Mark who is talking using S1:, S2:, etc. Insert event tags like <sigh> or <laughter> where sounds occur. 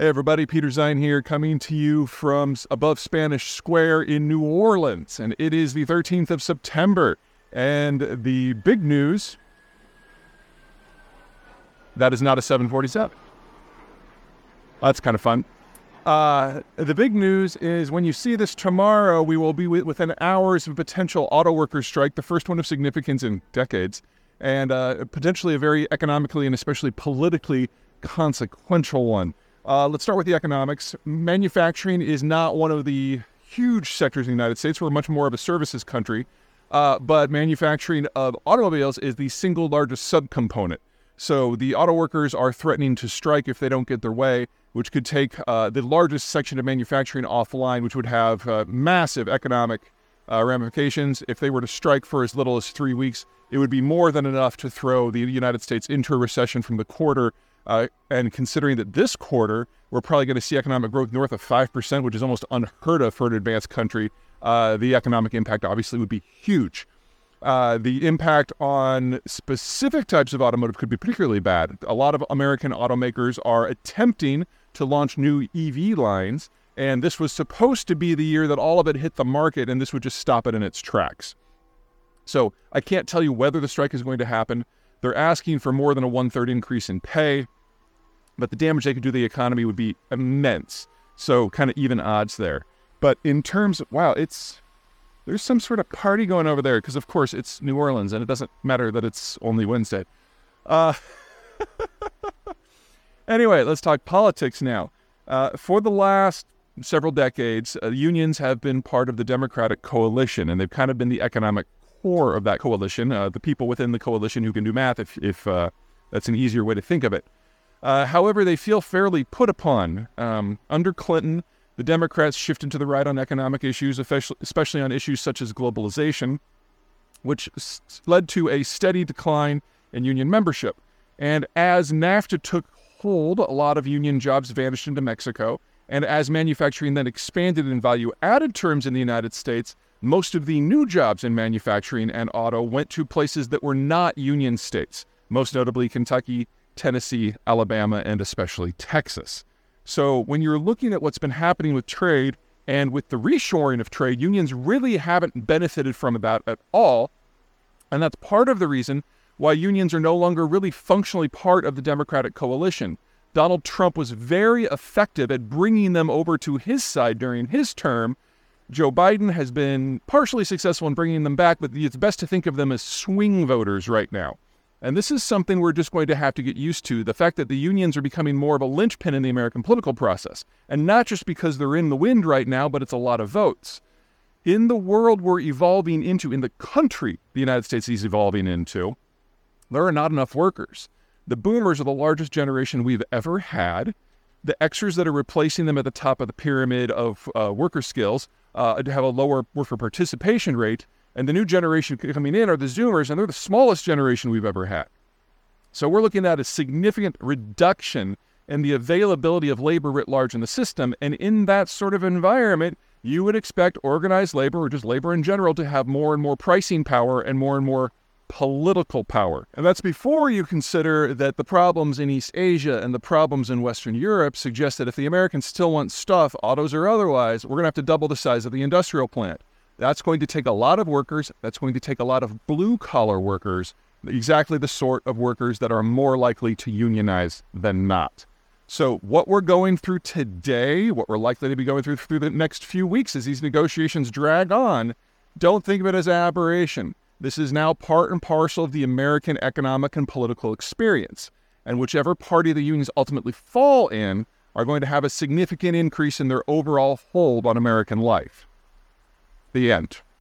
S1: Hey, everybody, Peter Zeihan here, coming to you from above Spanish Square in New Orleans. And it is the 13th of September. And the big news that is not a 747. That's kind of fun. Uh, the big news is when you see this tomorrow, we will be within hours of a potential auto workers strike, the first one of significance in decades, and uh, potentially a very economically and especially politically consequential one. Uh, let's start with the economics. Manufacturing is not one of the huge sectors in the United States. We're much more of a services country, uh, but manufacturing of automobiles is the single largest subcomponent. So the auto workers are threatening to strike if they don't get their way, which could take uh, the largest section of manufacturing offline, which would have uh, massive economic uh, ramifications. If they were to strike for as little as three weeks, it would be more than enough to throw the United States into a recession from the quarter. Uh, and considering that this quarter, we're probably going to see economic growth north of 5%, which is almost unheard of for an advanced country, uh, the economic impact obviously would be huge. Uh, the impact on specific types of automotive could be particularly bad. A lot of American automakers are attempting to launch new EV lines, and this was supposed to be the year that all of it hit the market, and this would just stop it in its tracks. So I can't tell you whether the strike is going to happen. They're asking for more than a one third increase in pay, but the damage they could do to the economy would be immense. So kind of even odds there. But in terms of, wow, it's there's some sort of party going over there because, of course, it's New Orleans and it doesn't matter that it's only Wednesday. Uh, <laughs> anyway, let's talk politics now. Uh, for the last several decades, uh, unions have been part of the Democratic coalition, and they've kind of been the economic core of that coalition. Uh, the people within the coalition who can do math, if, if uh, that's an easier way to think of it. Uh, however, they feel fairly put upon. Um, under Clinton, the Democrats shifted to the right on economic issues, especially on issues such as globalization, which led to a steady decline in union membership. And as NAFTA took hold, a lot of union jobs vanished into Mexico. And as manufacturing then expanded in value added terms in the United States, most of the new jobs in manufacturing and auto went to places that were not union states, most notably Kentucky, Tennessee, Alabama, and especially Texas. So when you're looking at what's been happening with trade and with the reshoring of trade, unions really haven't benefited from that at all. And that's part of the reason why unions are no longer really functionally part of the Democratic coalition. Donald Trump was very effective at bringing them over to his side during his term. Joe Biden has been partially successful in bringing them back, but it's best to think of them as swing voters right now. And this is something we're just going to have to get used to the fact that the unions are becoming more of a linchpin in the American political process. And not just because they're in the wind right now, but it's a lot of votes. In the world we're evolving into, in the country the United States is evolving into, there are not enough workers. The boomers are the largest generation we've ever had. The Xers that are replacing them at the top of the pyramid of uh, worker skills uh, have a lower worker participation rate and the new generation coming in are the Zoomers, and they're the smallest generation we've ever had. So we're looking at a significant reduction in the availability of labor writ large in the system. And in that sort of environment, you would expect organized labor or just labor in general to have more and more pricing power and more and more political power. And that's before you consider that the problems in East Asia and the problems in Western Europe suggest that if the Americans still want stuff, autos or otherwise, we're going to have to double the size of the industrial plant. That's going to take a lot of workers. That's going to take a lot of blue collar workers, exactly the sort of workers that are more likely to unionize than not. So, what we're going through today, what we're likely to be going through through the next few weeks as these negotiations drag on, don't think of it as aberration. This is now part and parcel of the American economic and political experience. And whichever party the unions ultimately fall in are going to have a significant increase in their overall hold on American life. The end.